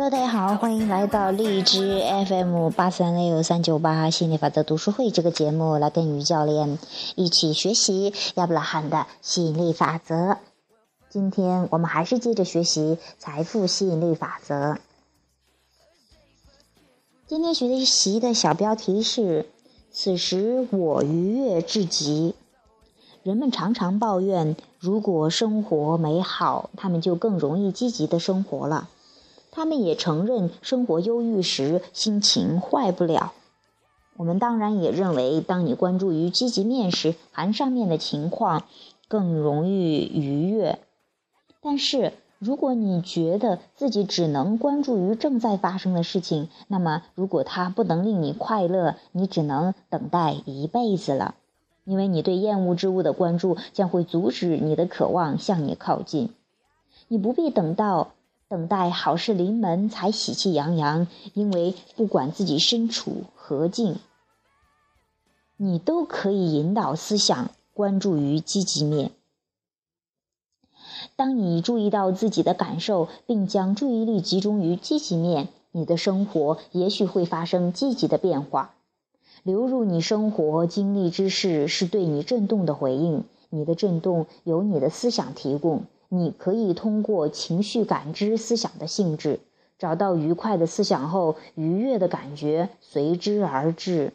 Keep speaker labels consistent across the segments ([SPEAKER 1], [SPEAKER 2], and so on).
[SPEAKER 1] Hello，大家好，欢迎来到荔枝 FM 八三六三九八心理法则读书会这个节目，来跟于教练一起学习亚伯拉罕的吸引力法则。今天我们还是接着学习财富吸引力法则。今天学习的小标题是：此时我愉悦至极。人们常常抱怨，如果生活美好，他们就更容易积极的生活了。他们也承认，生活忧郁时心情坏不了。我们当然也认为，当你关注于积极面时，含上面的情况更容易愉悦。但是，如果你觉得自己只能关注于正在发生的事情，那么如果它不能令你快乐，你只能等待一辈子了，因为你对厌恶之物的关注将会阻止你的渴望向你靠近。你不必等到。等待好事临门才喜气洋洋，因为不管自己身处何境，你都可以引导思想关注于积极面。当你注意到自己的感受，并将注意力集中于积极面，你的生活也许会发生积极的变化。流入你生活经历之事是对你震动的回应，你的震动由你的思想提供。你可以通过情绪感知思想的性质，找到愉快的思想后，愉悦的感觉随之而至。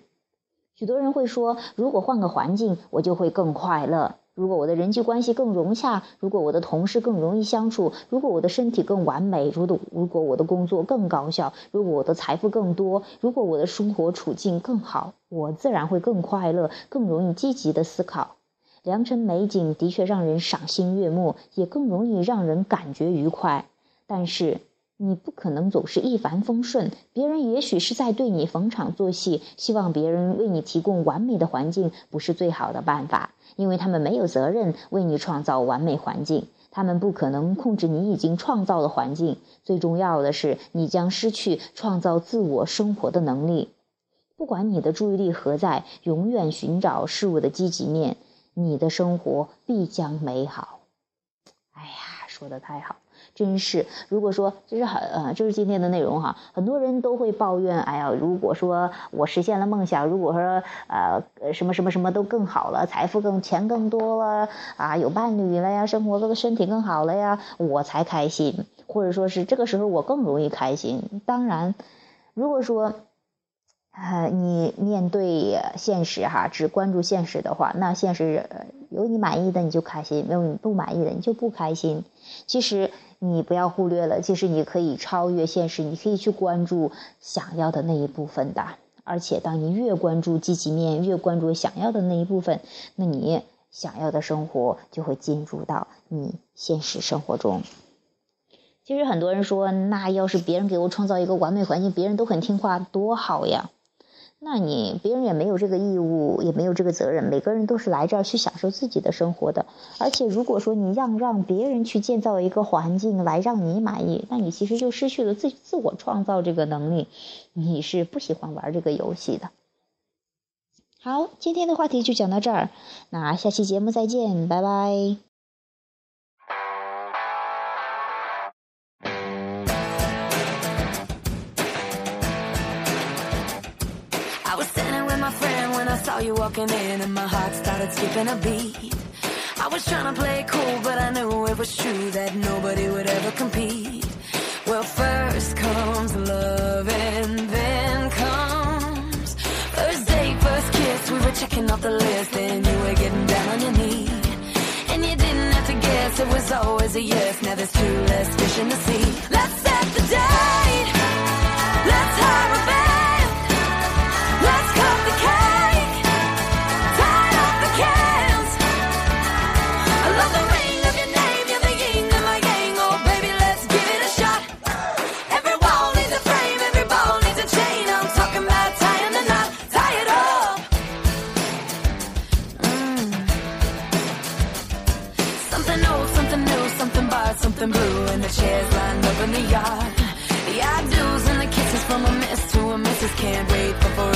[SPEAKER 1] 许多人会说：“如果换个环境，我就会更快乐；如果我的人际关系更融洽，如果我的同事更容易相处，如果我的身体更完美，如果如果我的工作更高效，如果我的财富更多，如果我的生活处境更好，我自然会更快乐，更容易积极的思考。”良辰美景的确让人赏心悦目，也更容易让人感觉愉快。但是，你不可能总是一帆风顺。别人也许是在对你逢场作戏，希望别人为你提供完美的环境不是最好的办法，因为他们没有责任为你创造完美环境，他们不可能控制你已经创造的环境。最重要的是，你将失去创造自我生活的能力。不管你的注意力何在，永远寻找事物的积极面。你的生活必将美好。哎呀，说的太好，真是。如果说这是很呃，这是今天的内容哈，很多人都会抱怨，哎呀，如果说我实现了梦想，如果说呃什么什么什么都更好了，财富更钱更多了啊，有伴侣了呀，生活这个身体更好了呀，我才开心，或者说是这个时候我更容易开心。当然，如果说。呃，你面对现实哈，只关注现实的话，那现实有你满意的你就开心，没有你不满意的你就不开心。其实你不要忽略了，其实你可以超越现实，你可以去关注想要的那一部分的。而且，当你越关注积极面，越关注想要的那一部分，那你想要的生活就会进入到你现实生活中。其实很多人说，那要是别人给我创造一个完美环境，别人都很听话，多好呀。那你别人也没有这个义务，也没有这个责任。每个人都是来这儿去享受自己的生活的。而且，如果说你让让别人去建造一个环境来让你满意，那你其实就失去了自自我创造这个能力。你是不喜欢玩这个游戏的。好，今天的话题就讲到这儿，那下期节目再见，拜拜。Saw you walking in and my heart started skipping a beat. I was trying to play cool, but I knew it was true that nobody would ever compete. Well, first comes love and then comes first date, first kiss. We were checking off the list and you were getting down on your knees. And you didn't have to guess, it was always a yes. Now there's two less fish in the sea. Let's set the date. Something new, something barred, something blue, and the chairs lined up in the yard. The I do's and the kisses from a miss to a missus can't wait for forever